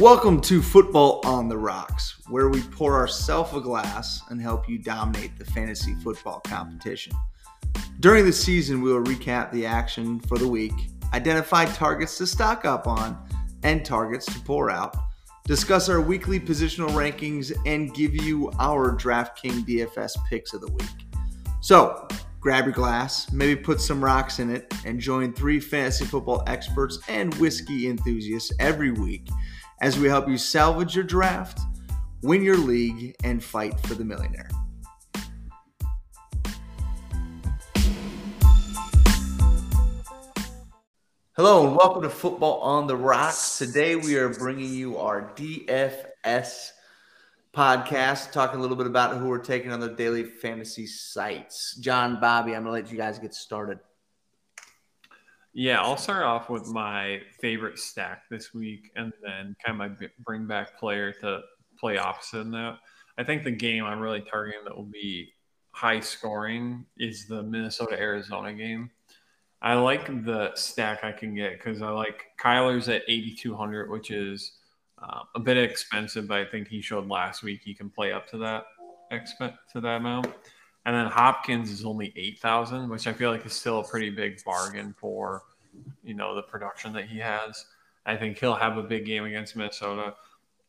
Welcome to Football on the Rocks, where we pour ourselves a glass and help you dominate the fantasy football competition. During the season, we will recap the action for the week, identify targets to stock up on, and targets to pour out, discuss our weekly positional rankings, and give you our DraftKings DFS picks of the week. So, grab your glass, maybe put some rocks in it, and join three fantasy football experts and whiskey enthusiasts every week as we help you salvage your draft, win your league, and fight for the millionaire. Hello and welcome to Football on the Rocks. Today we are bringing you our DFS podcast, talking a little bit about who we're taking on the daily fantasy sites. John, Bobby, I'm going to let you guys get started. Yeah, I'll start off with my favorite stack this week and then kind of my bring back player to play opposite in that. I think the game I'm really targeting that will be high scoring is the Minnesota Arizona game. I like the stack I can get because I like Kyler's at 8,200, which is uh, a bit expensive, but I think he showed last week he can play up to that expect to that amount. And then Hopkins is only 8,000, which I feel like is still a pretty big bargain for, you know, the production that he has. I think he'll have a big game against Minnesota.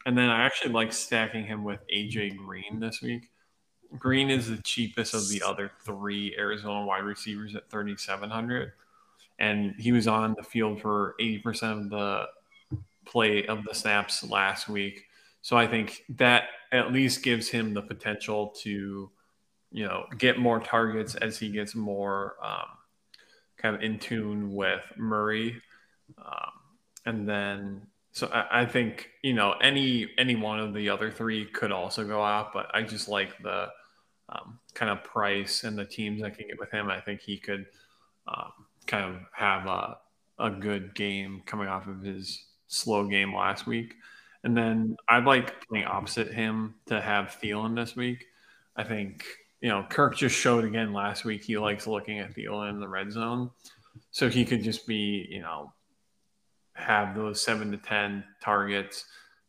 And then I actually like stacking him with AJ Green this week. Green is the cheapest of the other three Arizona wide receivers at 3,700. And he was on the field for 80% of the play of the snaps last week. So I think that at least gives him the potential to you know, get more targets as he gets more um, kind of in tune with Murray. Um, and then, so I, I, think, you know, any, any one of the other three could also go out, but I just like the um, kind of price and the teams I can get with him. I think he could um, kind of have a, a good game coming off of his slow game last week. And then I'd like playing opposite him to have Thielen this week. I think you know, Kirk just showed again last week he likes looking at Thielen in the red zone. So he could just be, you know, have those seven to 10 targets,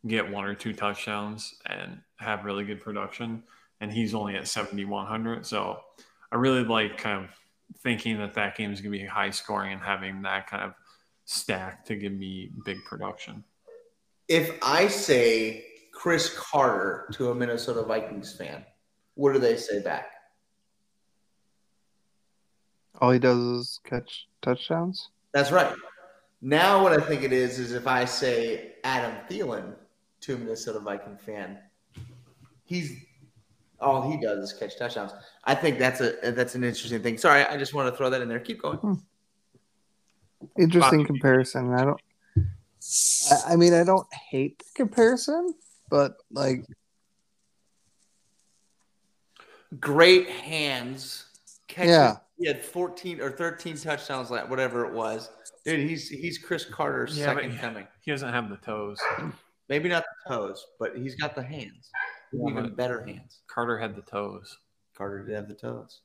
get one or two touchdowns, and have really good production. And he's only at 7,100. So I really like kind of thinking that that game is going to be high scoring and having that kind of stack to give me big production. If I say Cris Carter to a Minnesota Vikings fan, what do they say back? All he does is catch touchdowns. That's right. Now, what I think it is is if I say Adam Thielen to a Minnesota Viking fan, he's all he does is catch touchdowns. I think that's a that's an interesting thing. Sorry, I just want to throw that in there. Keep going. Hmm. Interesting Bobby. comparison. I don't. I, I mean, I don't hate the comparison, but like great hands. Catches. Yeah. He had 14 or 13 touchdowns, like whatever it was. Dude, he's he's Cris Carter's yeah, second coming. He doesn't have the toes. Maybe not the toes, but he's got the hands. Yeah, Even better hands. Carter had the toes. Carter did have the toes.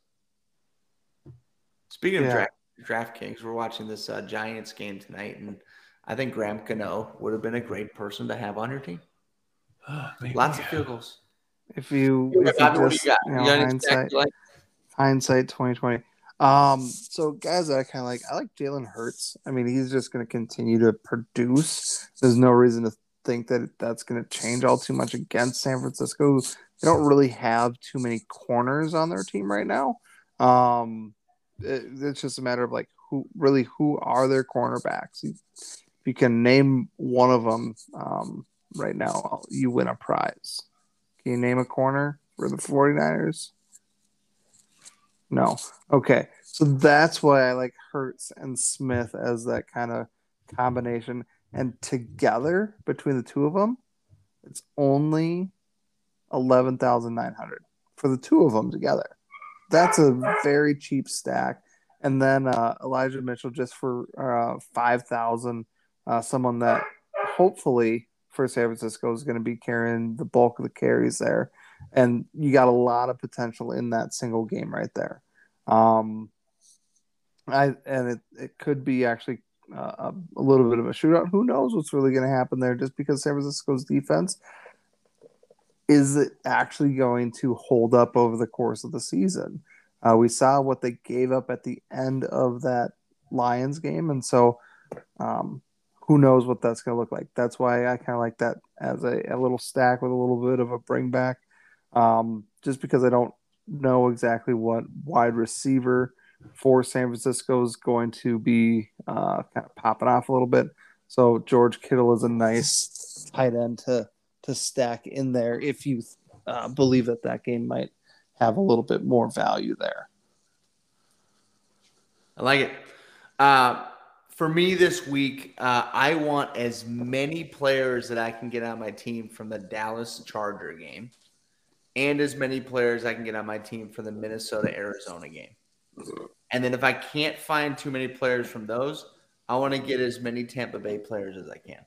Speaking yeah. of draft DraftKings, we're watching this uh, Giants game tonight, and I think Graham Gano would have been a great person to have on your team. Lots of field goals. If you, if you just, you you know, hindsight, like? hindsight 2020. Um, so guys I kind of like, I like Jalen Hurts. I mean, he's just going to continue to produce. There's no reason to think that that's going to change all too much against San Francisco. They don't really have too many corners on their team right now. Um, it, it's just a matter of like who really who are their cornerbacks. if you can name one of them um, right now, you win a prize. Can you name a corner for the 49ers? No. Okay. So that's why I like Hurts and Smith as that kind of combination. And together between the two of them, it's only 11,900 for the two of them together. That's a very cheap stack. And then uh, Elijah Mitchell just for uh, 5,000, uh, someone that hopefully for San Francisco is going to be carrying the bulk of the carries there, and you got a lot of potential in that single game right there. Um, I and it it could be actually uh, a little bit of a shootout. Who knows what's really going to happen there? Just because San Francisco's defense is it actually going to hold up over the course of the season? Uh, we saw what they gave up at the end of that Lions game, and so um, who knows what that's going to look like. That's why I kind of like that as a, a, little stack with a little bit of a bring back, um, just because I don't know exactly what wide receiver for San Francisco is going to be uh, kind of popping off a little bit. So George Kittle is a nice tight end to to stack in there if you uh, believe that that game might have a little bit more value there. I like it. Uh, for me this week, uh, I want as many players that I can get on my team from the Dallas Charger game, and as many players I can get on my team for the Minnesota Arizona game. And then if I can't find too many players from those, I want to get as many Tampa Bay players as I can.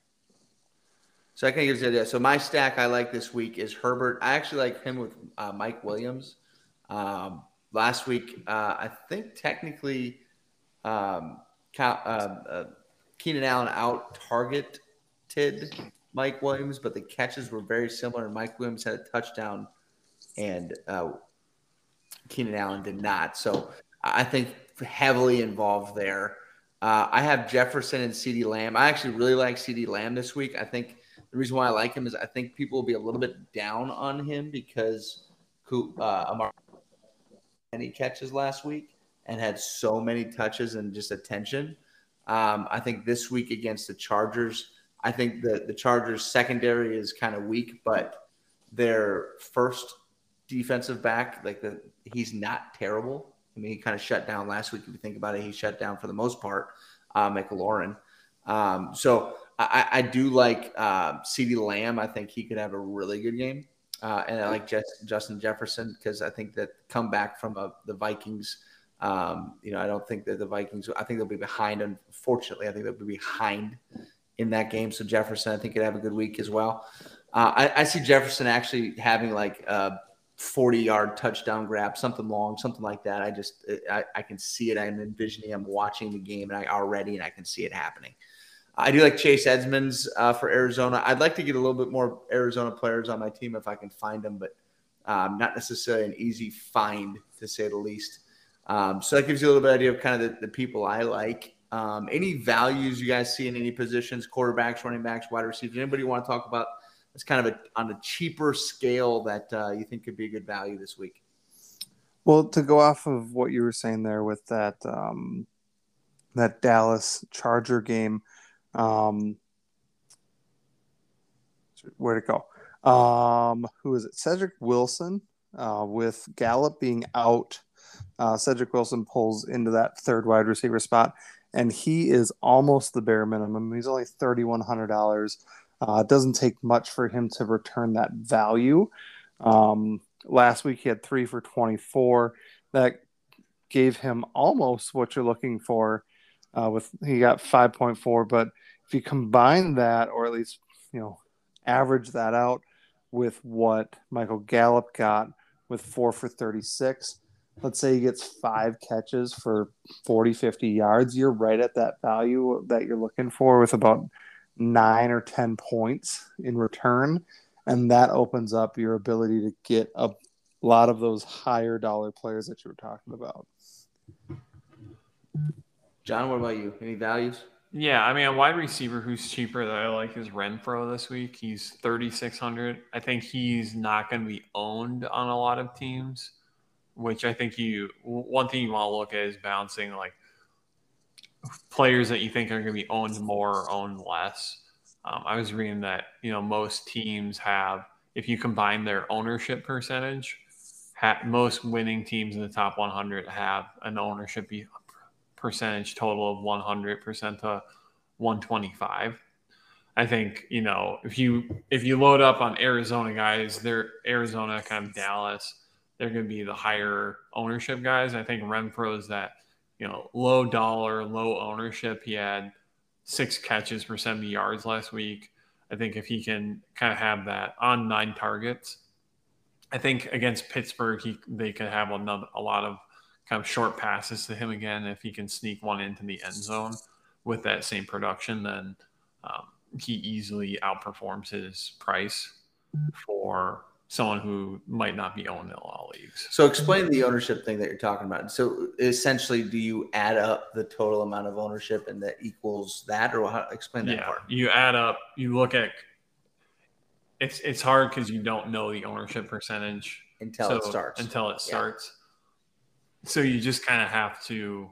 So I can give you the idea. So my stack I like this week is Herbert. I actually like him with uh, Mike Williams. Um, last week, uh, I think technically um, uh, uh, Keenan Allen out targeted Mike Williams, but the catches were very similar. Mike Williams had a touchdown, and uh, Keenan Allen did not. So I think heavily involved there. Uh, I have Jefferson and CeeDee Lamb. I actually really like CeeDee Lamb this week. I think the reason why I like him is I think people will be a little bit down on him because uh, Amar any catches last week and had so many touches and just attention. Um, I think this week against the Chargers, I think the the Chargers secondary is kind of weak, but their first defensive back, like the he's not terrible. I mean, he kind of shut down last week. If you think about it, he shut down for the most part, uh, McLaurin. Um, so I, I do like uh, CeeDee Lamb. I think he could have a really good game. Uh, and I like Justin Jefferson because I think that come back from a, uh, the Vikings. Um, you know, I don't think that the Vikings. I think they'll be behind. Unfortunately, I think they'll be behind in that game. So Jefferson, I think, could have a good week as well. Uh, I, I, see Jefferson actually having like a 40 yard touchdown grab, something long, something like that. I just I, I can see it. I'm envisioning. I'm watching the game, and I already and I can see it happening. I do like Chase Edmonds uh, for Arizona. I'd like to get a little bit more Arizona players on my team if I can find them, but um, not necessarily an easy find to say the least. Um, so that gives you a little bit of idea of kind of the, the people I like. Um, any values you guys see in any positions, quarterbacks, running backs, wide receivers? Anybody want to talk about? It's kind of a, on a cheaper scale that uh, you think could be a good value this week. Well, to go off of what you were saying there with that um, that Dallas Charger game, um, where'd it go? Um, who is it? Cedric Wilson. Uh, with Gallup being out, uh, Cedric Wilson pulls into that third wide receiver spot, and he is almost the bare minimum. He's only thirty one hundred dollars. Uh, it doesn't take much for him to return that value. Um, last week he had three for twenty four. That gave him almost what you're looking for. Uh, with he got five point four, but if you combine that, or at least you know, average that out with what Michael Gallup got with four for 36, let's say he gets five catches for 40, 50 yards, you're right at that value that you're looking for with about nine or 10 points in return. And that opens up your ability to get a lot of those higher dollar players that you were talking about. John, what about you? Any values? Yeah, I mean, a wide receiver who's cheaper that I like is Renfrow this week. He's 3,600. I think he's not going to be owned on a lot of teams, which I think you, one thing you want to look at is bouncing like players that you think are going to be owned more or owned less. Um, I was reading that, you know, most teams have, if you combine their ownership percentage, ha- most winning teams in the top 100 have an ownership percentage total of 100% to 125. I think, you know, if you if you load up on Arizona guys, they're Arizona kind of Dallas, they're going to be the higher ownership guys. I think Renfrow is that, you know, low dollar, low ownership. He had six catches for 70 yards last week. I think if he can kind of have that on nine targets, I think against Pittsburgh, he they could have another a lot of kind of short passes to him again if he can sneak one into the end zone. with that same production, then um, he easily outperforms his price for someone who might not be owned in all leagues. So explain the ownership thing that you're talking about. So essentially, do you add up the total amount of ownership and that equals that, or how, explain that yeah, part? You add up. You look at. It's it's hard because you don't know the ownership percentage until so, it starts. Until it starts. Yeah. So you just kind of have to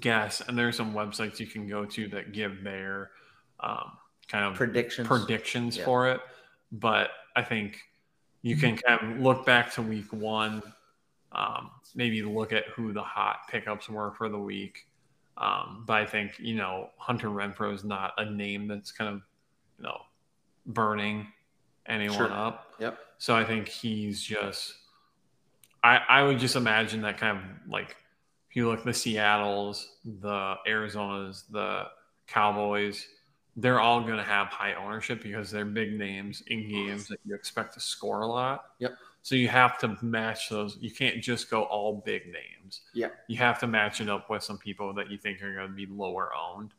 guess, and there's some websites you can go to that give their um, kind of predictions predictions yeah. for it but I think you can kind of look back to week one, um, maybe look at who the hot pickups were for the week. Um, but I think, you know, Hunter Renfrow is not a name that's kind of, you know, burning anyone sure. up. Yep. So I think he's just, I, I would just imagine that kind of like, if you look the Seattle's, the Arizona's, the Cowboys, they're all going to have high ownership because they're big names in games that you expect to score a lot. Yep. So you have to match those. You can't just go all big names. Yeah. You have to match it up with some people that you think are going to be lower owned.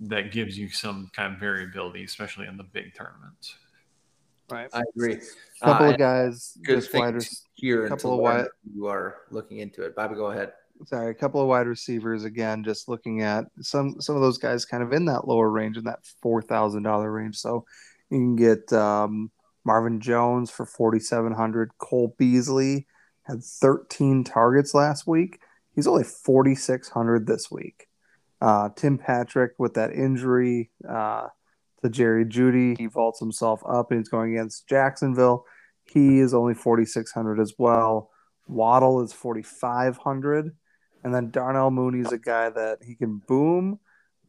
That gives you some kind of variability, especially in the big tournaments. Right. I agree. A couple uh, of guys, good just wider, here. Couple of wide, you are looking into it. Bobby, go ahead sorry, a couple of wide receivers again, just looking at some some of those guys kind of in that lower range, in that four thousand dollar range. So you can get um, Marvin Jones for forty seven hundred. Cole Beasley had thirteen targets last week. He's only forty six hundred this week. Uh, Tim Patrick with that injury uh, to Jerry Jeudy, he vaults himself up and he's going against Jacksonville. He is only forty six hundred as well. Waddle is forty five hundred. And then Darnell Mooney's a guy that he can boom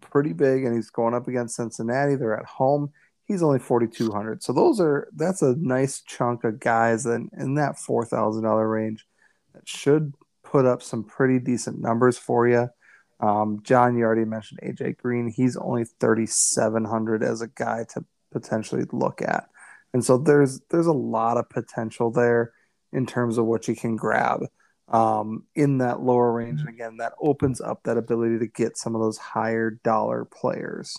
pretty big, and he's going up against Cincinnati. They're at home. He's only forty two hundred. So those are that's a nice chunk of guys that in that four thousand dollar range that should put up some pretty decent numbers for you. Um, John, you already mentioned AJ Green. He's only thirty seven hundred as a guy to potentially look at, and so there's there's a lot of potential there in terms of what you can grab um, in that lower range. And again, that opens up that ability to get some of those higher dollar players.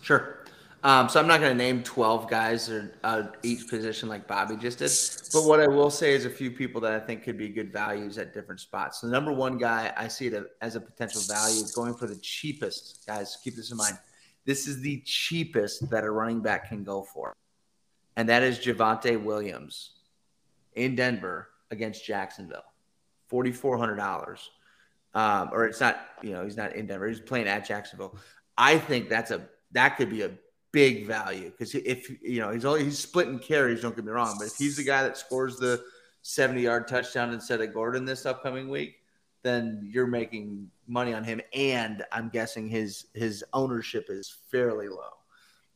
Sure. Um, so I'm not going to name 12 guys or uh, each position like Bobby just did, but what I will say is a few people that I think could be good values at different spots. So the number one guy I see it as a potential value is going for the cheapest guys. Keep this in mind. This is the cheapest that a running back can go for, and that is Javonte Williams in Denver against Jacksonville, forty four hundred dollars. Um, or it's not, you know, he's not in Denver. He's playing at Jacksonville. I think that's a that could be a big value because if you know he's only he's splitting carries. Don't get me wrong, but if he's the guy that scores the seventy yard touchdown instead of Gordon this upcoming week, then you're making money on him. And I'm guessing his his ownership is fairly low.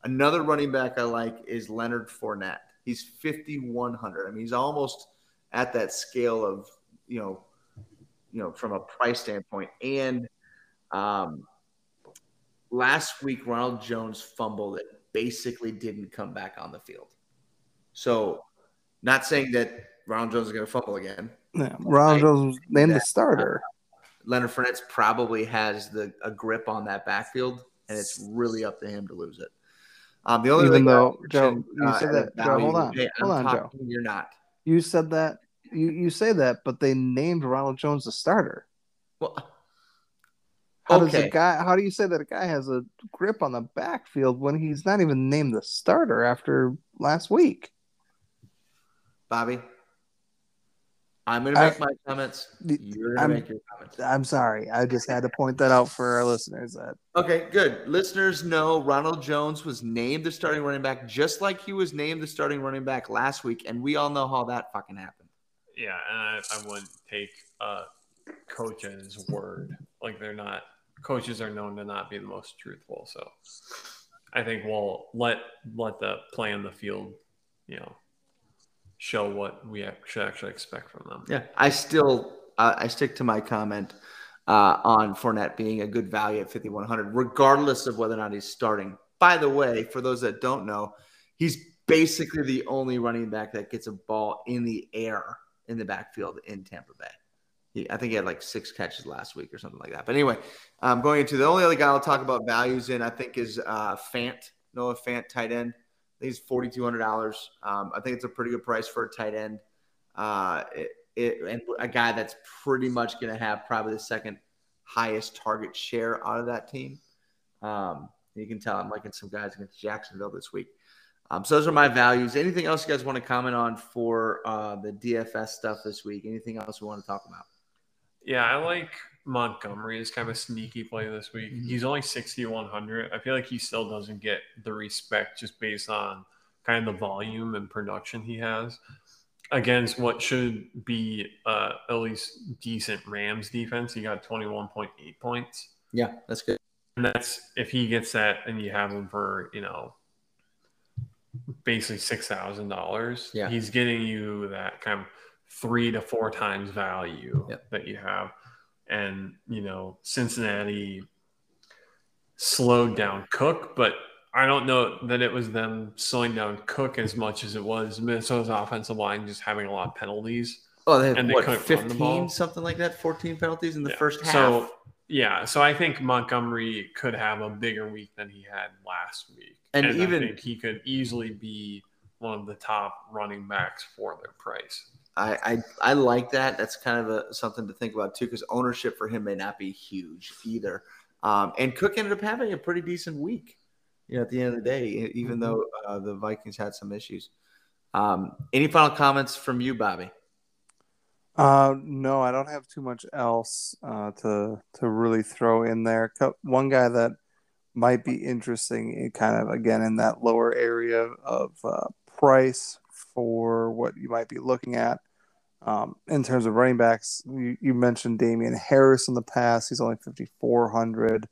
Another running back I like is Leonard Fournette. He's 5100. I mean, he's almost at that scale of you know you know from a price standpoint and um, last week ronald jones fumbled it basically didn't come back on the field so not saying that ronald jones is going to fumble again yeah, ronald jones named the starter leonard Fournette probably has the a grip on that backfield and it's really up to him to lose it um, the only thing even though Joe, you uh, said that. Joe, hold on, hold on, Joe. You're not. You said that you, you say that, but they named Ronald Jones the starter. Well, how okay. does a guy? How do you say that a guy has a grip on the backfield when he's not even named the starter after last week? Bobby, I'm going to make I, my comments. You're going to make your comments. I'm sorry. I just had to point that out for our listeners. That okay, good. Listeners know Ronald Jones was named the starting running back, just like he was named the starting running back last week, and we all know how that fucking happened. Yeah, and I, I wouldn't take uh, a coach's word. Like they're not coaches are known to not be the most truthful. So I think we'll let let the play on the field, you know, show what we should actually expect from them. Yeah, I still uh, I stick to my comment uh, on Fournette being a good value at 5100, regardless of whether or not he's starting. By the way, for those that don't know, he's basically the only running back that gets a ball in the air in the backfield in Tampa Bay. He, I think he had like six catches last week or something like that. But anyway, um, going into the only other guy I'll talk about values in, I think, is uh, Fant, Noah Fant, tight end. Think he's forty two hundred dollars. Um, I think it's a pretty good price for a tight end. Uh, it, it, and a guy that's pretty much going to have probably the second highest target share out of that team. Um, you can tell I'm liking some guys against Jacksonville this week. Um, so those are my values. Anything else you guys want to comment on for uh, the DFS stuff this week? Anything else we want to talk about? Yeah, I like Montgomery is kind of a sneaky play this week. Mm-hmm. He's only 6,100. I feel like he still doesn't get the respect just based on kind of the volume and production he has against what should be uh, at least decent Rams defense. He got 21.8 points. Yeah, that's good. And that's if he gets that and you have him for, you know, basically $6,000. Yeah. He's getting you that kind of three to four times value yep. that you have. And, you know, Cincinnati slowed down Cook, but I don't know that it was them slowing down Cook as much as it was Minnesota's offensive line just having a lot of penalties. Oh, they had and what, 15, something like that, 14 penalties in the yeah. first half. So, yeah, so I think Montgomery could have a bigger week than he had last week. And, and even I think he could easily be one of the top running backs for their price. I, I, I like that. That's kind of a, something to think about too, because ownership for him may not be huge either. Um, and Cook ended up having a pretty decent week. You know, at the end of the day, even mm-hmm. though uh, the Vikings had some issues. Um, any final comments from you, Bobby? Uh, no, I don't have too much else uh, to to really throw in there. One guy that might be interesting, eh, kind of again in that lower area of uh, price for what you might be looking at. Um, in terms of running backs, you, you, mentioned Damien Harris in the past. He's only 5,400.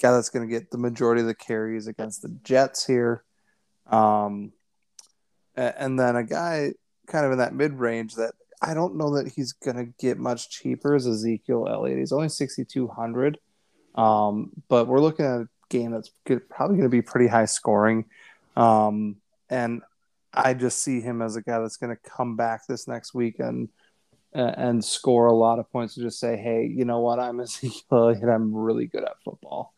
Guy that's going to get the majority of the carries against the Jets here. Um, and then a guy kind of in that mid range that I don't know that he's going to get much cheaper is Ezekiel Elliott. He's only 6,200. Um, but we're looking at a game that's good, probably going to be pretty high scoring. Um, and I just see him as a guy that's going to come back this next week and and score a lot of points and just say, hey, you know what? I'm Ezekiel and I'm really good at football.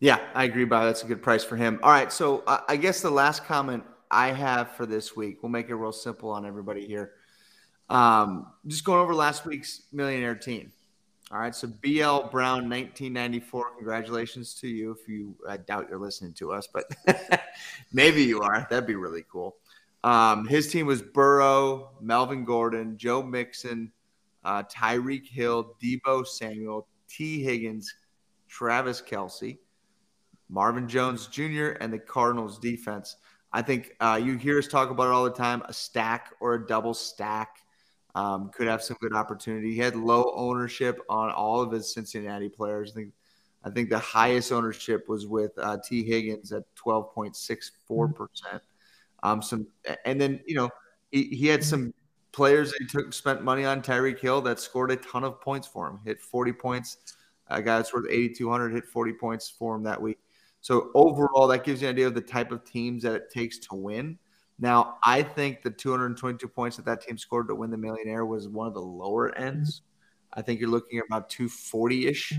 Yeah, I agree, Bob. That's a good price for him. All right, so uh, I guess the last comment I have for this week, we'll make it real simple on everybody here. Um, just going over last week's millionaire team. All right, so BL Brown, 1994. Congratulations to you. If you, I doubt you're listening to us, but maybe you are. That'd be really cool. Um, his team was Burrow, Melvin Gordon, Joe Mixon, uh, Tyreek Hill, Deebo Samuel, Tee Higgins, Travis Kelce, Marvin Jones Jr., and the Cardinals defense. I think uh, you hear us talk about it all the time a stack or a double stack um, could have some good opportunity. He had low ownership on all of his Cincinnati players. I think, I think the highest ownership was with uh, Tee Higgins at twelve point six four percent. Um, some and then you know he, he had some players that he took spent money on. Tyreek Hill that scored a ton of points for him. Hit forty points. A guy that's worth eighty two hundred hit forty points for him that week. So overall, that gives you an idea of the type of teams that it takes to win. Now, I think the 222 points that that team scored to win the millionaire was one of the lower ends. I think you're looking at about 240 ish.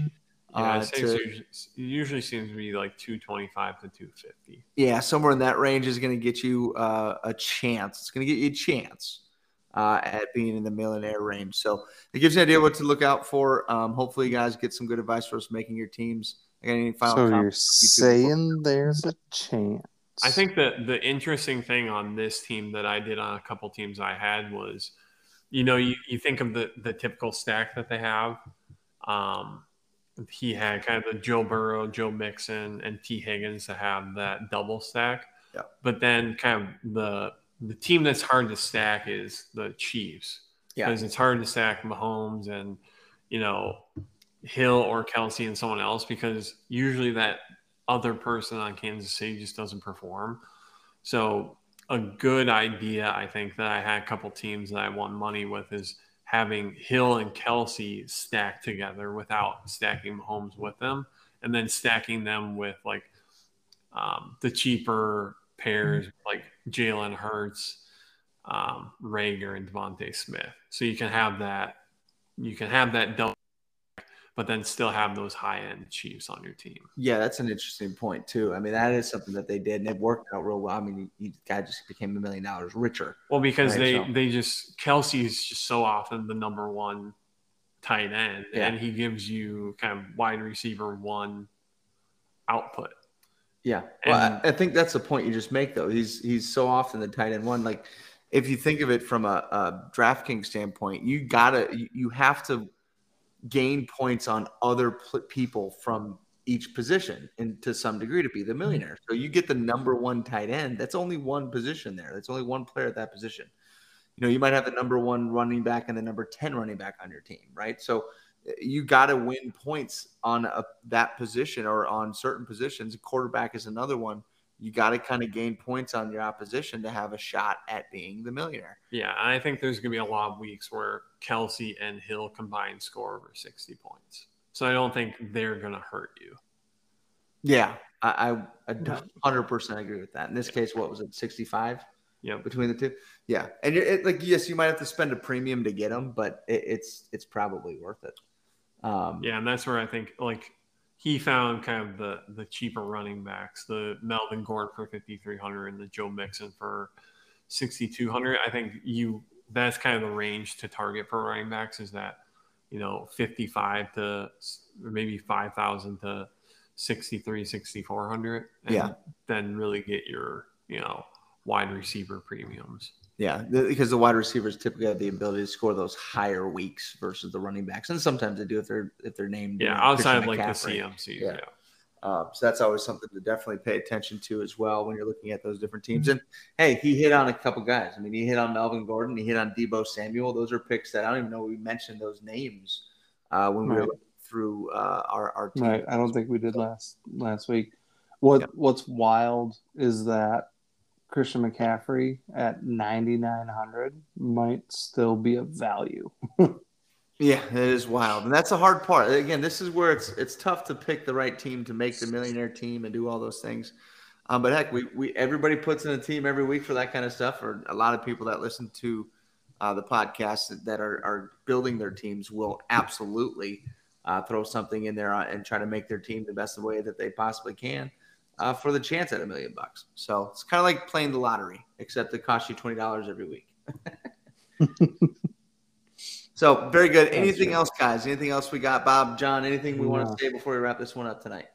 Yeah, uh, to, usually, usually seems to be like 225 to 250. Yeah, somewhere in that range is going to get you uh, a chance. It's going to get you a chance uh, at being in the millionaire range. So it gives you an idea what to look out for. Um, hopefully, you guys get some good advice for us making your teams. Any final so you're saying there's a chance. I think that the interesting thing on this team that I did on a couple teams I had was, you know, you, you think of the the typical stack that they have. Um, he had kind of the Joe Burrow, Joe Mixon, and Tee Higgins to have that double stack. Yeah. But then kind of the the team that's hard to stack is the Chiefs. Yeah. Because it's hard to stack Mahomes and, you know, Hill or Kelce and someone else because usually that other person on Kansas City just doesn't perform. So a good idea, I think, that I had a couple teams that I won money with is having Hill and Kelce stacked together without stacking Mahomes with them, and then stacking them with like um, the cheaper pairs mm-hmm. like Jalen Hurts, um, Reagor and DeVonta Smith. So you can have that. You can have that double but then still have those high end Chiefs on your team. Yeah, that's an interesting point too. I mean, that is something that they did, and it worked out real well. I mean, the guy just became a million dollars richer. Well, because right? they so. they just Kelce's just so often the number one tight end, yeah. and he gives you kind of wide receiver one output. Yeah, well, I, I think that's the point you just make though. He's he's so often the tight end one. Like, if you think of it from a, a DraftKings standpoint, you gotta you have to gain points on other pl- people from each position and to some degree to be the mm-hmm. millionaire. So you get the number one tight end. That's only one position there. That's only one player at that position. You know, you might have the number one running back and the number 10 running back on your team, right? So eh, you got to win points on a, that position or on certain positions. Quarterback is another one you got to kind of gain points on your opposition to have a shot at being the millionaire. Yeah, I think there's going to be a lot of weeks where Kelce and Hill combined score over 60 points. So I don't think they're going to hurt you. Yeah, I, I, 100% agree with that. In this case, what was it, 65? Yeah, between the two. Yeah, and it, like yes, you might have to spend a premium to get them, but it, it's it's probably worth it. Um, yeah, and that's where I think like he found kind of the the cheaper running backs, the Melvin Gordon for 5300 and the Joe Mixon for 6200. I think you that's kind of the range to target for running backs is that you know 55 to maybe 5000 to 63 6400 yeah. Then really get your you know wide receiver premiums yeah, because the wide receivers typically have the ability to score those higher weeks versus the running backs, and sometimes they do if they're if they're named. Yeah, outside of like the CMC. Yeah. yeah. Um, so that's always something to definitely pay attention to as well when you're looking at those different teams. And hey, he hit on a couple guys. I mean, he hit on Melvin Gordon, he hit on Deebo Samuel. Those are picks that I don't even know we mentioned those names uh, when right. we were through uh, our our team. Right. I don't think we did last last week. What What's wild is that Christian McCaffrey at 9,900 might still be of value. yeah, it is wild. And that's a hard part. Again, this is where it's it's tough to pick the right team to make the millionaire team and do all those things. Um, but heck, we, we everybody puts in a team every week for that kind of stuff. Or a lot of people that listen to uh, the podcast that are, are building their teams will absolutely uh, throw something in there and try to make their team the best way that they possibly can uh, for the chance at a million bucks. So it's kind of like playing the lottery, except it costs you twenty dollars every week. so very good. Anything else, guys? Anything else we got, Bob, John? Anything we want to say before we wrap this one up tonight?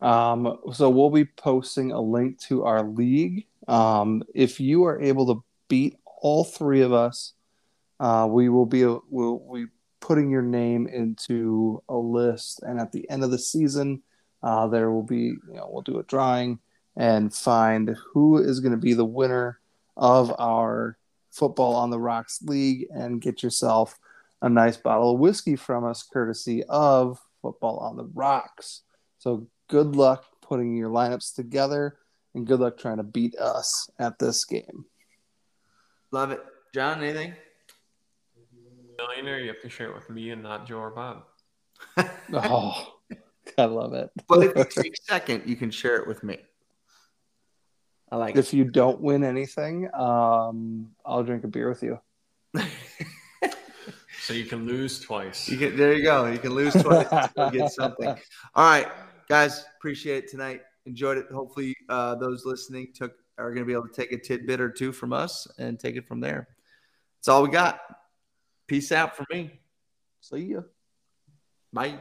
Um, so we'll be posting a link to our league. Um, if you are able to beat all three of us, uh, we will be we'll be putting your name into a list, and at the end of the season uh, there will be, you know, we'll do a drawing and find who is going to be the winner of our Football on the Rocks League and get yourself a nice bottle of whiskey from us, courtesy of Football on the Rocks. So good luck putting your lineups together and good luck trying to beat us at this game. Love it. John, anything? Millionaire, you have to share it with me and not Joe or Bob. oh. I love it. but if you take second, you can share it with me. I like if it. you don't win anything, um, I'll drink a beer with you. so you can lose twice. You can, there you go. You can lose twice. get something. All right, guys. Appreciate it tonight. Enjoyed it. Hopefully, uh, those listening took are going to be able to take a tidbit or two from us and take it from there. That's all we got. Peace out for me. See ya. Bye.